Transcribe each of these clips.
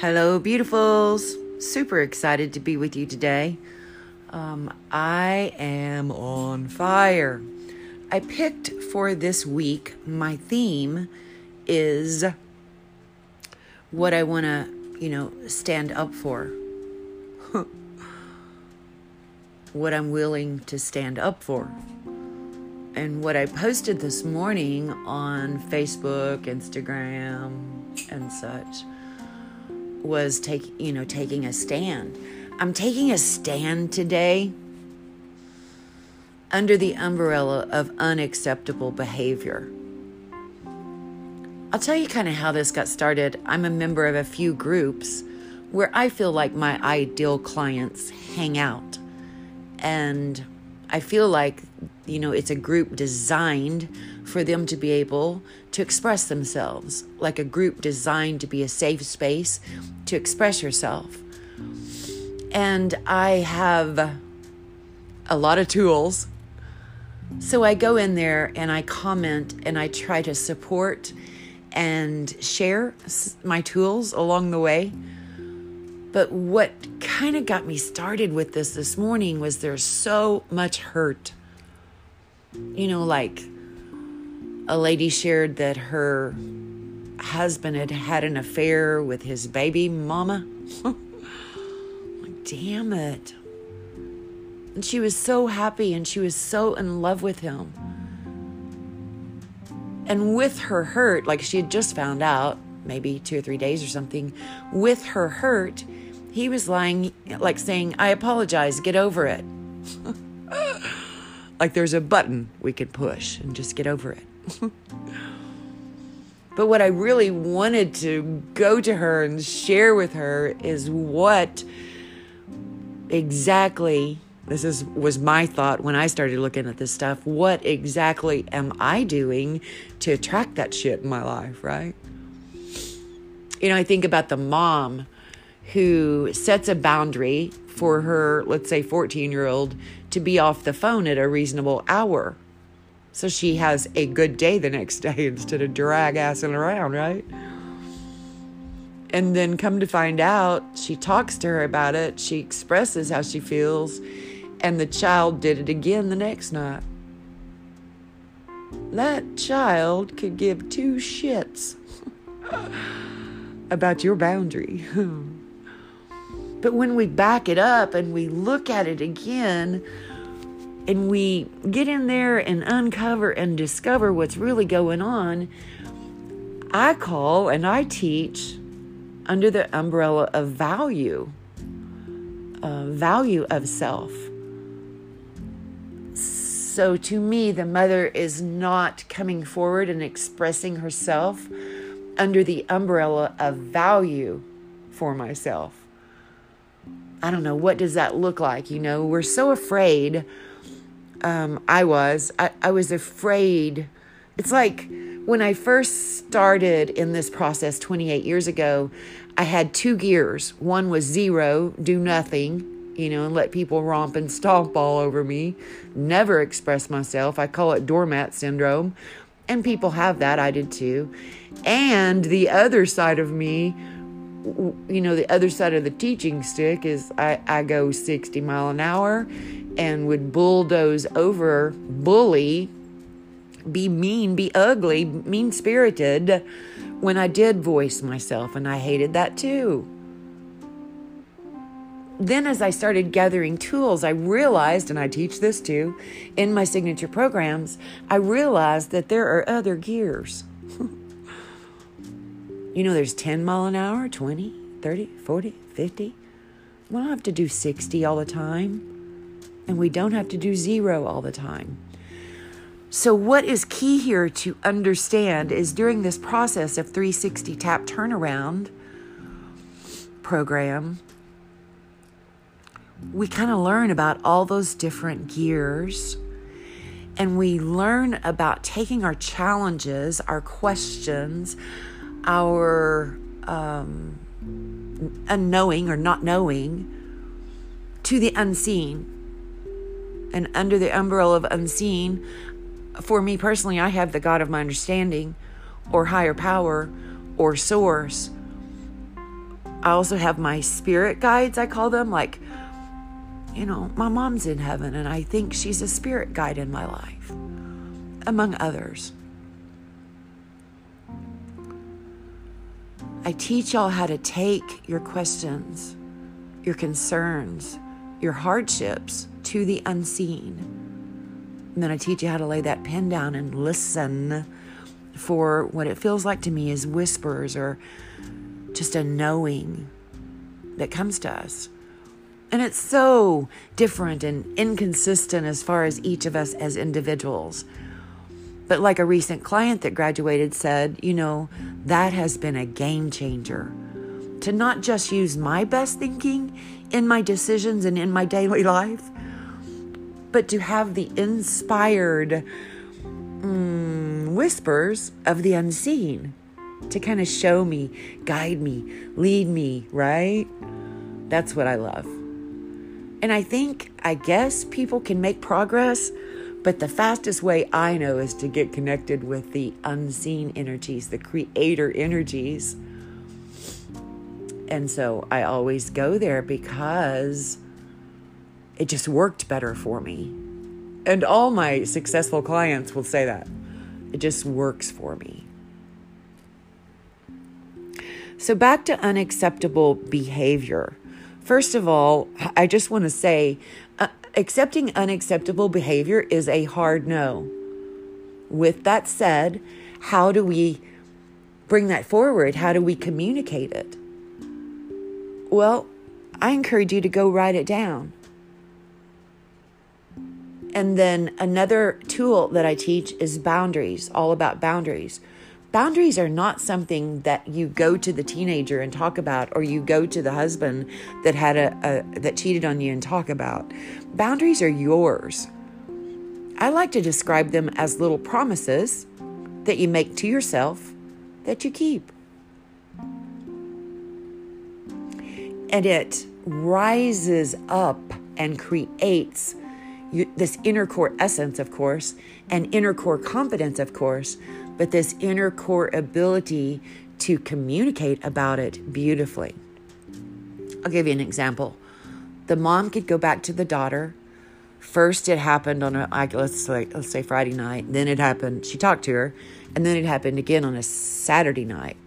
Hello, beautifuls. Super excited to be with you today. Um, I am on fire. I picked for this week, my theme is what I want to, you know, stand up for. what I'm willing to stand up for. And what I posted this morning on Facebook, Instagram, and such was take you know taking a stand. I'm taking a stand today under the umbrella of unacceptable behavior. I'll tell you kind of how this got started. I'm a member of a few groups where I feel like my ideal clients hang out. And I feel like, you know, it's a group designed for them to be able to express themselves, like a group designed to be a safe space to express yourself. And I have a lot of tools. So I go in there and I comment and I try to support and share my tools along the way. But what kind of got me started with this this morning was there's so much hurt. You know, like a lady shared that her husband had had an affair with his baby mama. damn it. And she was so happy and she was so in love with him. And with her hurt, like she had just found out, maybe two or three days or something, with her hurt, he was lying, like saying, I apologize, get over it. like there's a button we could push and just get over it. but what I really wanted to go to her and share with her is what exactly this is was my thought when I started looking at this stuff. What exactly am I doing to attract that shit in my life, right? You know, I think about the mom who sets a boundary for her, let's say 14 year old, to be off the phone at a reasonable hour so she has a good day the next day instead of drag assing around, right? And then come to find out, she talks to her about it. She expresses how she feels, and the child did it again the next night. That child could give two shits about your boundary. but when we back it up and we look at it again, and we get in there and uncover and discover what's really going on, I call and I teach under the umbrella of value, uh, value of self. So to me, the mother is not coming forward and expressing herself under the umbrella of value for myself. I don't know, what does that look like? You know, we're so afraid um, I was. I, I was afraid. It's like when I first started in this process 28 years ago, I had two gears. One was zero, do nothing, you know, and let people romp and stomp all over me, never express myself. I call it doormat syndrome. And people have that. I did too. And the other side of me, you know, the other side of the teaching stick is I, I go 60 mile an hour and would bulldoze over, bully, be mean, be ugly, mean spirited when I did voice myself, and I hated that too. Then, as I started gathering tools, I realized, and I teach this too in my signature programs, I realized that there are other gears. you know, there's 10 mile an hour, 20, 30, 40, 50. We don't have to do 60 all the time and we don't have to do zero all the time. So, what is key here to understand is during this process of 360 tap turnaround program, we kind of learn about all those different gears and we learn about taking our challenges, our questions, our um, unknowing or not knowing to the unseen and under the umbrella of unseen, for me personally, I have the God of my understanding, or higher power, or source, I also have my spirit guides, I call them. Like, you know, my mom's in heaven, and I think she's a spirit guide in my life, among others. I teach y'all how to take your questions, your concerns, your hardships to the unseen. And then I teach you how to lay that pen down and listen for what it feels like to me is whispers or just a knowing that comes to us. And it's so different and inconsistent as far as each of us as individuals. But like a recent client that graduated said, you know, that has been a game changer. To not just use my best thinking in my decisions and in my daily life, but to have the inspired mm, whispers of the unseen to kind of show me, guide me, lead me, right? That's what I love. And I think, I guess people can make progress, but the fastest way I know is to get connected with the unseen energies, the creator energies. And so I always go there because it just worked better for me. And all my successful clients will say that. It just works for me. So, back to unacceptable behavior. First of all, I just want to say accepting unacceptable behavior is a hard no. With that said, how do we bring that forward? How do we communicate it? Well, I encourage you to go write it down. And then another tool that I teach is boundaries, all about boundaries. Boundaries are not something that you go to the teenager and talk about, or you go to the husband that had a, a that cheated on you and talk about. Boundaries are yours. I like to describe them as little promises that you make to yourself that you keep. And it rises up and creates this inner core essence, of course, and inner core competence, of course, but this inner core ability to communicate about it beautifully. I'll give you an example. The mom could go back to the daughter. First, it happened on a let's say, let's say Friday night. Then it happened. She talked to her, and then it happened again on a Saturday night.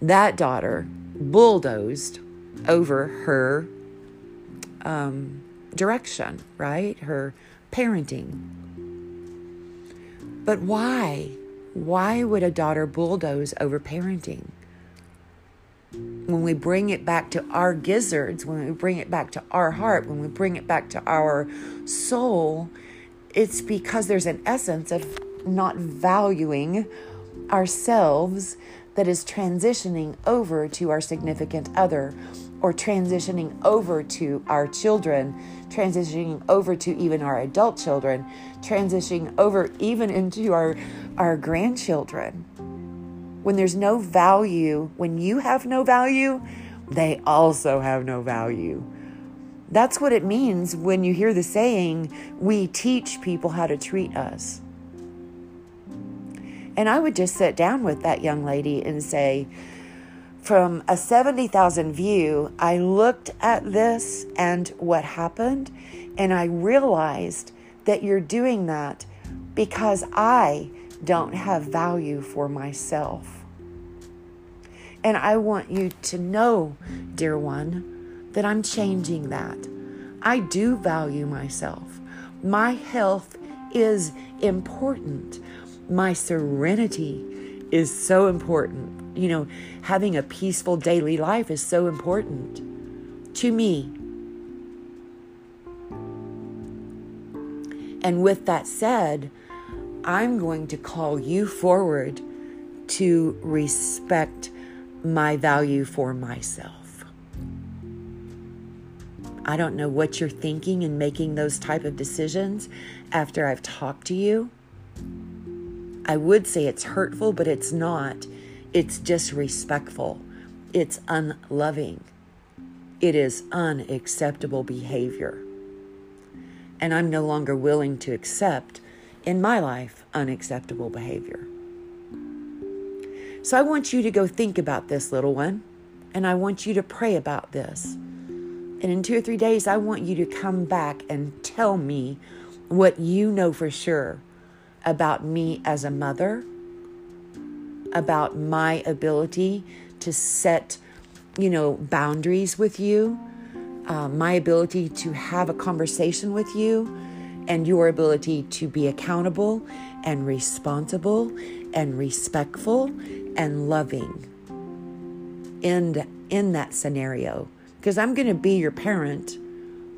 That daughter bulldozed over her um, direction, right? Her parenting. But why? Why would a daughter bulldoze over parenting? When we bring it back to our gizzards, when we bring it back to our heart, when we bring it back to our soul, it's because there's an essence of not valuing ourselves that is transitioning over to our significant other or transitioning over to our children, transitioning over to even our adult children, transitioning over even into our, our grandchildren. When there's no value, when you have no value, they also have no value. That's what it means when you hear the saying, we teach people how to treat us. And I would just sit down with that young lady and say, from a 70,000 view, I looked at this and what happened, and I realized that you're doing that because I don't have value for myself. And I want you to know, dear one, that I'm changing that. I do value myself. My health is important. My serenity is so important. You know, having a peaceful daily life is so important to me. And with that said, I'm going to call you forward to respect my value for myself. I don't know what you're thinking in making those type of decisions after I've talked to you. I would say it's hurtful, but it's not. It's disrespectful. It's unloving. It is unacceptable behavior. And I'm no longer willing to accept in my life unacceptable behavior. So I want you to go think about this, little one. And I want you to pray about this. And in two or three days, I want you to come back and tell me what you know for sure about me as a mother, about my ability to set, you know, boundaries with you, uh, my ability to have a conversation with you, and your ability to be accountable and responsible and respectful and loving in, in that scenario. Because I'm going to be your parent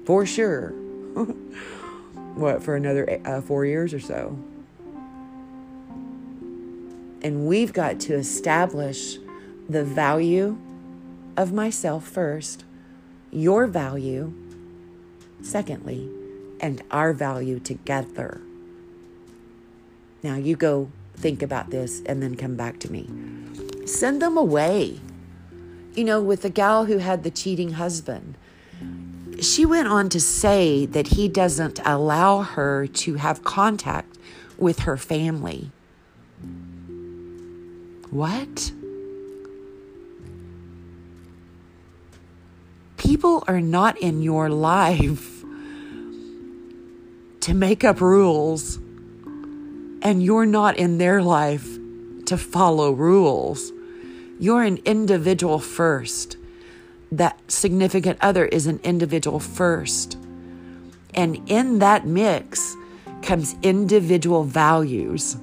for sure. what, for another uh, four years or so? And we've got to establish the value of myself first, your value, secondly, and our value together. Now you go think about this and then come back to me. Send them away. You know, with the gal who had the cheating husband, she went on to say that he doesn't allow her to have contact with her family. What? People are not in your life to make up rules, and you're not in their life to follow rules. You're an individual first. That significant other is an individual first. And in that mix comes individual values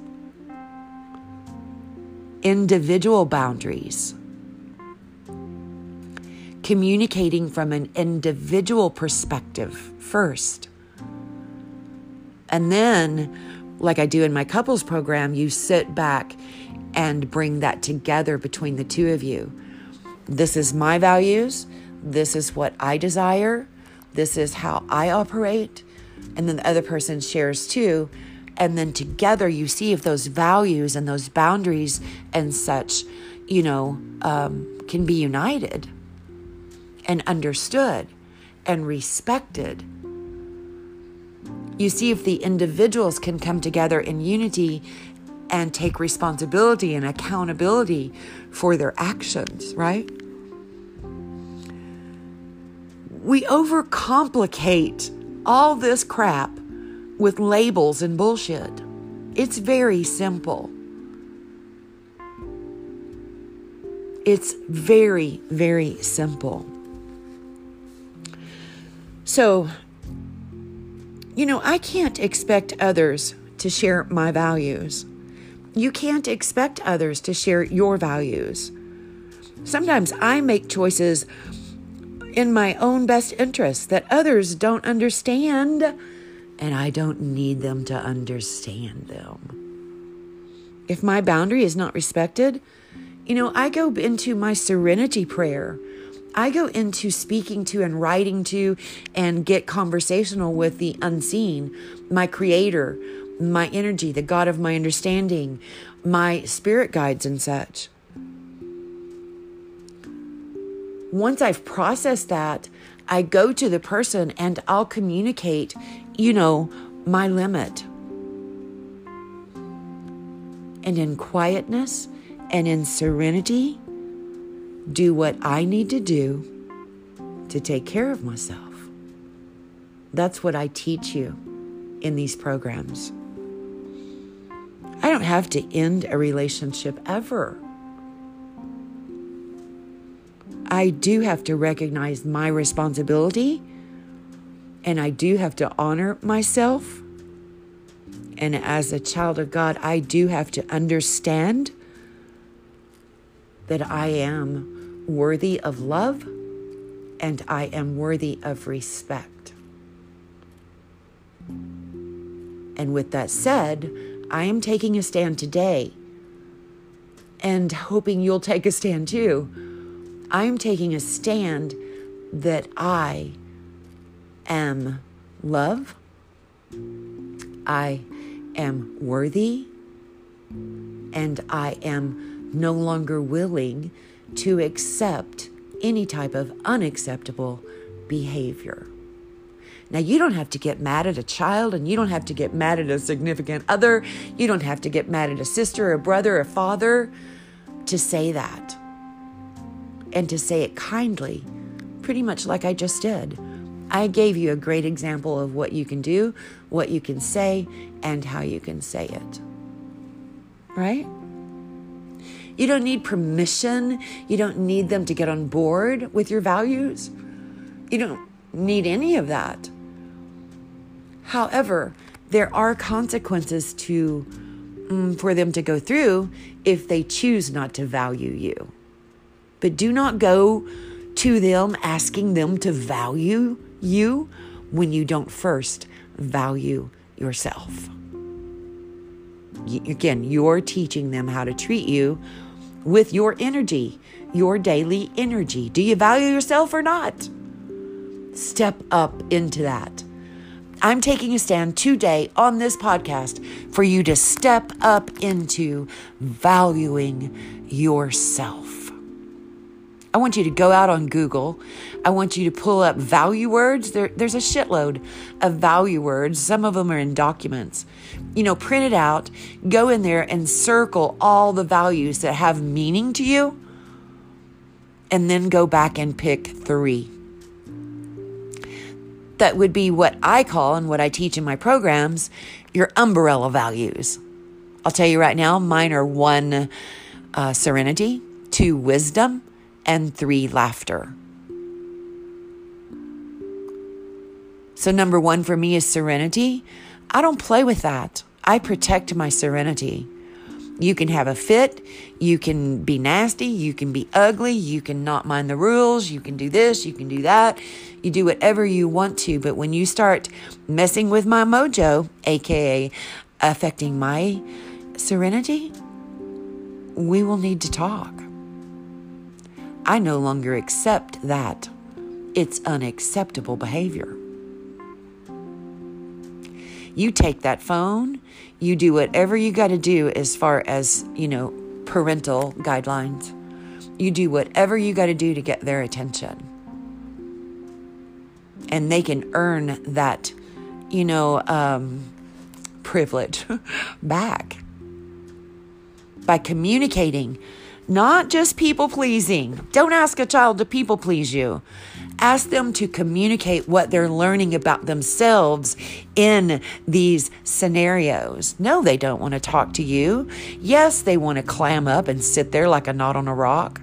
individual boundaries, communicating from an individual perspective first. And then, like I do in my couples program, you sit back and bring that together between the two of you. This is my values. This is what I desire. This is how I operate. And then the other person shares too. And then together you see if those values and those boundaries and such, you know, um, can be united and understood and respected. You see if the individuals can come together in unity and take responsibility and accountability for their actions, right? We overcomplicate all this crap with labels and bullshit. It's very simple. It's very, very simple. So, you know, I can't expect others to share my values. You can't expect others to share your values. Sometimes I make choices in my own best interest that others don't understand and I don't need them to understand them. If my boundary is not respected, you know, I go into my serenity prayer. I go into speaking to and writing to and get conversational with the unseen, my creator, my energy, the God of my understanding, my spirit guides, and such. Once I've processed that, I go to the person and I'll communicate you know, my limit. And in quietness and in serenity, do what I need to do to take care of myself. That's what I teach you in these programs. I don't have to end a relationship ever. I do have to recognize my responsibility and I do have to honor myself. And as a child of God, I do have to understand that I am worthy of love and I am worthy of respect. And with that said, I am taking a stand today and hoping you'll take a stand too. I'm taking a stand that I am love. I am worthy. And I am no longer willing to accept any type of unacceptable behavior. Now, you don't have to get mad at a child and you don't have to get mad at a significant other. You don't have to get mad at a sister, a brother, a father to say that. and to say it kindly, pretty much like I just did. I gave you a great example of what you can do, what you can say, and how you can say it. Right? You don't need permission. You don't need them to get on board with your values. You don't need any of that. However, there are consequences to mm, for them to go through if they choose not to value you. But do not go to them asking them to value you when you don't first value yourself. Again, you're teaching them how to treat you with your energy, your daily energy. Do you value yourself or not? Step up into that. I'm taking a stand today on this podcast for you to step up into valuing yourself. I want you to go out on Google. I want you to pull up value words. There, there's a shitload of value words. Some of them are in documents. You know, print it out, go in there and circle all the values that have meaning to you, and then go back and pick three. That would be what I call and what I teach in my programs your umbrella values. I'll tell you right now, mine are one, uh, serenity, two, wisdom, and three, laughter. So, number one for me is serenity. I don't play with that. I protect my serenity. You can have a fit. You can be nasty. You can be ugly. You can not mind the rules. You can do this. You can do that. You do whatever you want to. But when you start messing with my mojo, AKA affecting my serenity, we will need to talk. I no longer accept that. It's unacceptable behavior. You take that phone, you do whatever you got to do as far as, you know, parental guidelines. You do whatever you got to do to get their attention. And they can earn that, you know, um, privilege back by communicating not just people pleasing. Don't ask a child to people please you. Ask them to communicate what they're learning about themselves in these scenarios. No, they don't want to talk to you. Yes, they want to clam up and sit there like a knot on a rock.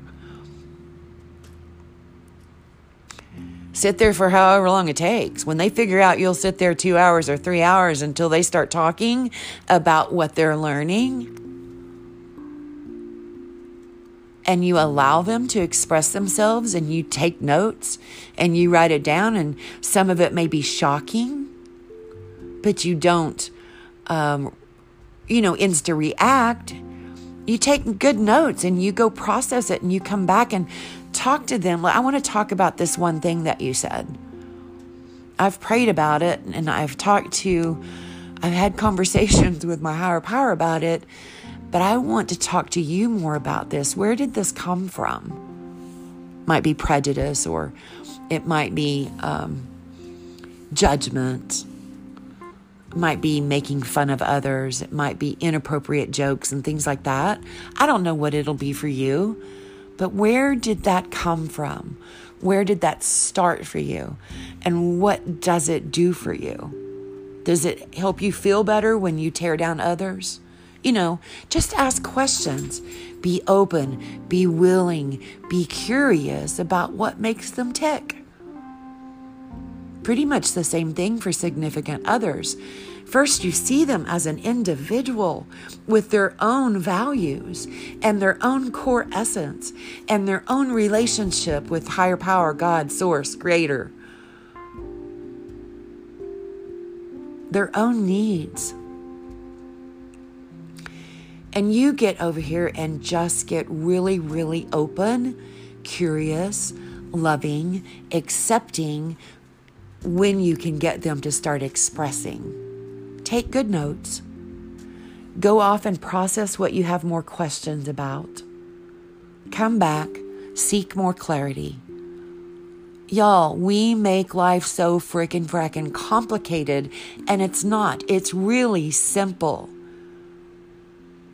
Sit there for however long it takes. When they figure out you'll sit there two hours or three hours until they start talking about what they're learning, and you allow them to express themselves and you take notes and you write it down, and some of it may be shocking, but you don't, um, you know, insta react. You take good notes and you go process it and you come back and talk to them. I want to talk about this one thing that you said. I've prayed about it and I've talked to, I've had conversations with my higher power about it but I want to talk to you more about this. Where did this come from? Might be prejudice or it might be um, judgment. Might be making fun of others. It might be inappropriate jokes and things like that. I don't know what it'll be for you, but where did that come from? Where did that start for you? And what does it do for you? Does it help you feel better when you tear down others? You know, just ask questions. Be open, be willing, be curious about what makes them tick. Pretty much the same thing for significant others. First, you see them as an individual with their own values and their own core essence and their own relationship with higher power, God, source, creator. Their own needs and you get over here and just get really, really open, curious, loving, accepting when you can get them to start expressing. Take good notes. Go off and process what you have more questions about. Come back, seek more clarity. Y'all, we make life so frickin' frackin' complicated, and it's not. It's really simple.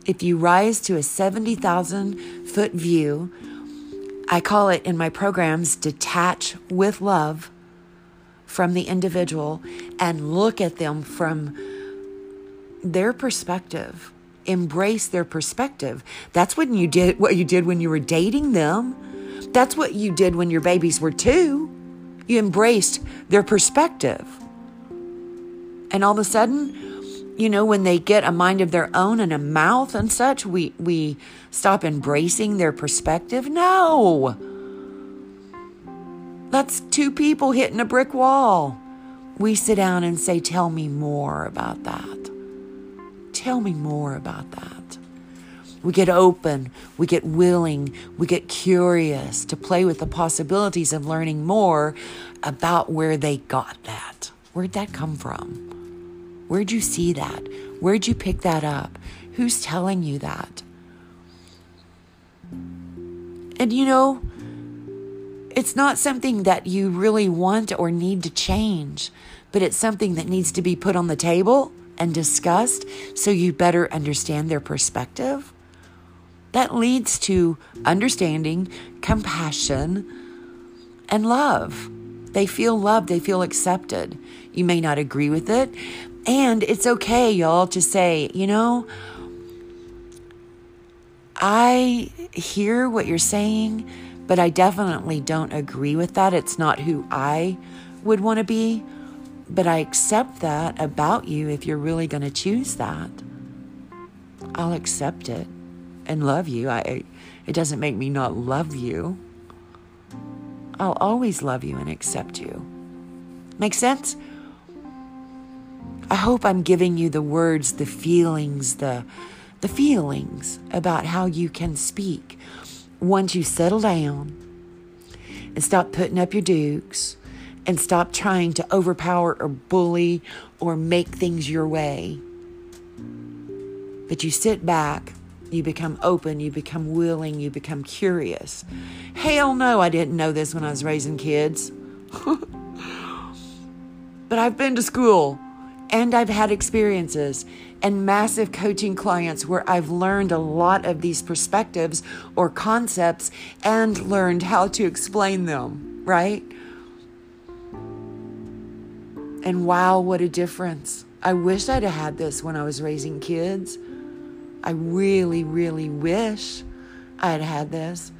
If you rise to a 70,000 foot view, I call it in my programs detach with love from the individual and look at them from their perspective. Embrace their perspective. That's what you did what you did when you were dating them. That's what you did when your babies were two. You embraced their perspective. And all of a sudden, you know, when they get a mind of their own and a mouth and such, we, we stop embracing their perspective? No. That's two people hitting a brick wall. We sit down and say, Tell me more about that. Tell me more about that. We get open, we get willing, we get curious to play with the possibilities of learning more about where they got that. Where'd that come from? Where'd you see that? Where'd you pick that up? Who's telling you that? And you know, it's not something that you really want or need to change, but it's something that needs to be put on the table and discussed so you better understand their perspective. That leads to understanding, compassion, and love. They feel loved, they feel accepted. You may not agree with it, and it's okay, y'all, to say, you know, I hear what you're saying, but I definitely don't agree with that. It's not who I would want to be, but I accept that about you if you're really going to choose that. I'll accept it and love you. I it doesn't make me not love you. I'll always love you and accept you. Make sense? I hope I'm giving you the words, the feelings, the the feelings about how you can speak once you settle down and stop putting up your dukes and stop trying to overpower or bully or make things your way. But you sit back, you become open, you become willing, you become curious. Hell no, I didn't know this when I was raising kids. but I've been to school and I've had experiences and massive coaching clients where I've learned a lot of these perspectives or concepts and learned how to explain them, right? And wow, what a difference. I wish I'd have had this when I was raising kids. I really, really wish I'd had this.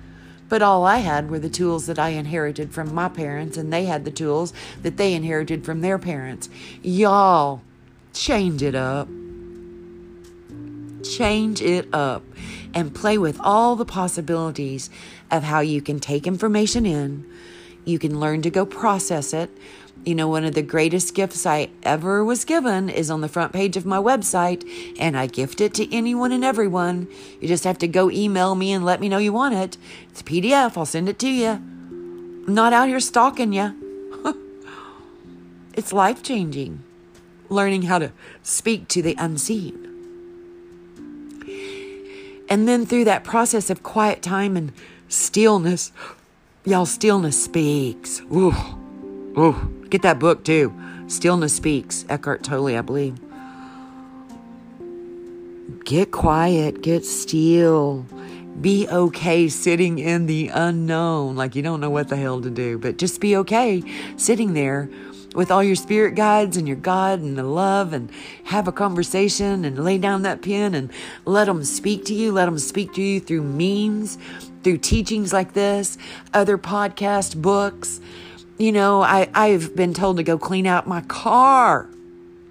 But all I had were the tools that I inherited from my parents, and they had the tools that they inherited from their parents. Y'all, change it up. Change it up and play with all the possibilities of how you can take information in. You can learn to go process it you know, one of the greatest gifts I ever was given is on the front page of my website, and I gift it to anyone and everyone. You just have to go email me and let me know you want it. It's a PDF, I'll send it to you. I'm not out here stalking you. it's life changing, learning how to speak to the unseen. And then through that process of quiet time and stillness, y'all, stillness speaks. Ooh, ooh. Get that book too. Stillness Speaks, Eckhart Tolle, I believe. Get quiet, get still. Be okay sitting in the unknown, like you don't know what the hell to do, but just be okay sitting there with all your spirit guides and your God and the love and have a conversation and lay down that pen and let them speak to you. Let them speak to you through memes, through teachings like this, other podcast books, you know, I, I've been told to go clean out my car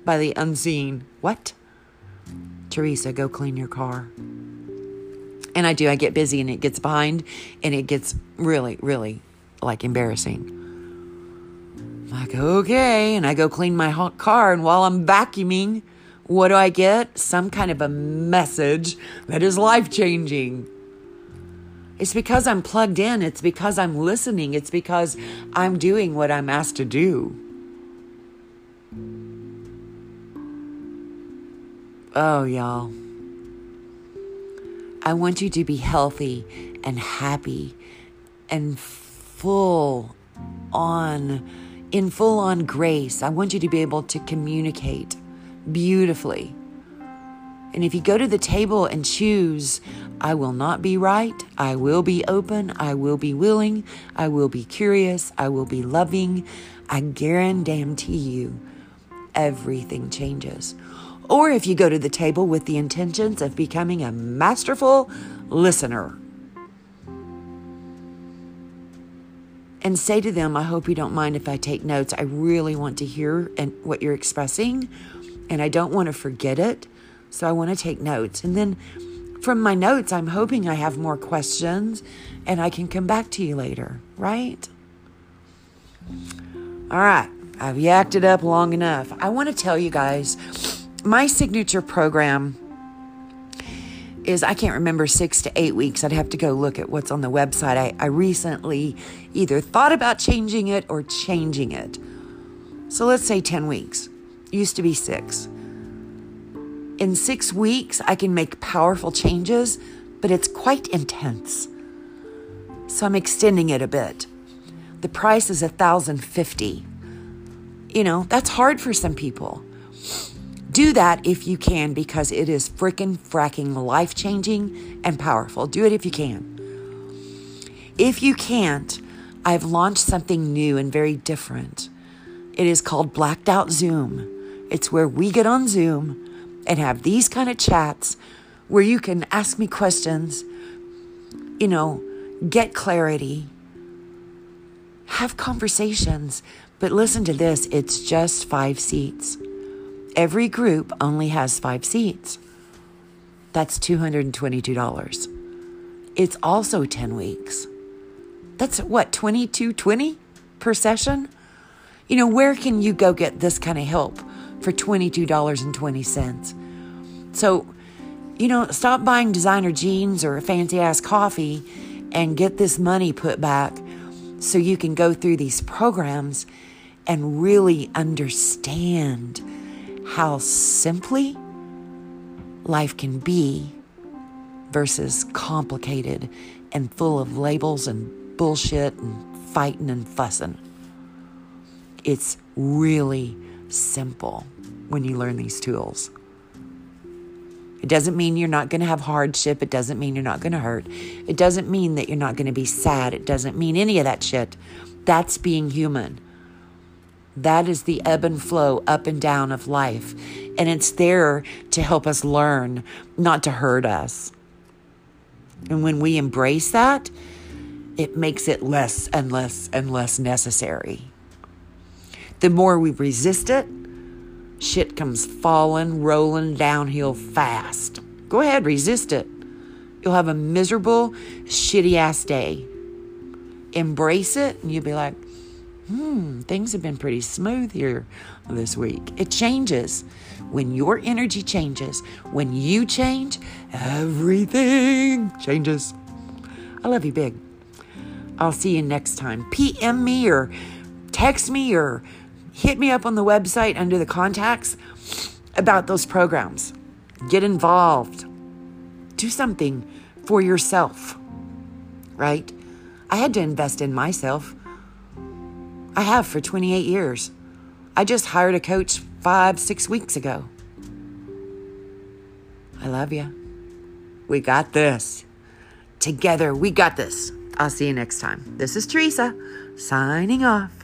by the unseen. What? Theresa, go clean your car. And I do. I get busy and it gets behind and it gets really, really like embarrassing. I'm like, okay. And I go clean my hot car. And while I'm vacuuming, what do I get? Some kind of a message that is life changing. It's because I'm plugged in. It's because I'm listening. It's because I'm doing what I'm asked to do. Oh, y'all. I want you to be healthy and happy and full on, in full on grace. I want you to be able to communicate beautifully And if you go to the table and choose, I will not be right, I will be open, I will be willing, I will be curious, I will be loving, I guarantee you, everything changes. Or if you go to the table with the intentions of becoming a masterful listener and say to them, I hope you don't mind if I take notes. I really want to hear and what you're expressing, and I don't want to forget it. So I want to take notes. And then from my notes, I'm hoping I have more questions and I can come back to you later, right? All right, I've yacked it up long enough. I want to tell you guys my signature program is I can't remember six to eight weeks. I'd have to go look at what's on the website. I, I recently either thought about changing it or changing it. So let's say 10 weeks. Used to be six. In six weeks, I can make powerful changes, but it's quite intense. So I'm extending it a bit. The price is 1,050. You know, that's hard for some people. Do that if you can because it is freaking fracking life changing and powerful. Do it if you can. If you can't, I've launched something new and very different. It is called Blacked Out Zoom. It's where we get on Zoom and have these kind of chats where you can ask me questions, you know, get clarity, have conversations. But listen to this it's just five seats. Every group only has five seats. That's $222. It's also 10 weeks. That's what, 2220 per session? You know, where can you go get this kind of help for $22.20? So, you know, stop buying designer jeans or a fancy ass coffee and get this money put back so you can go through these programs and really understand how simply life can be versus complicated and full of labels and bullshit and fighting and fussing. It's really simple when you learn these tools. It doesn't mean you're not going to have hardship. It doesn't mean you're not going to hurt. It doesn't mean that you're not going to be sad. It doesn't mean any of that shit. That's being human. That is the ebb and flow up and down of life. And it's there to help us learn, not to hurt us. And when we embrace that, it makes it less and less and less necessary. The more we resist it, shit comes falling, rolling downhill fast. Go ahead, resist it. You'll have a miserable, shitty ass day. Embrace it, and you'll be like, hmm, things have been pretty smooth here this week. It changes. When your energy changes, when you change, everything changes. I love you big. I'll see you next time. PM me or text me or hit me up on the website under the contacts about those programs. Get involved. Do something for yourself, right? I had to invest in myself. I have for 28 years. I just hired a coach five, six weeks ago. I love you. We got this. Together, we got this. I'll see you next time. This is Theresa signing off.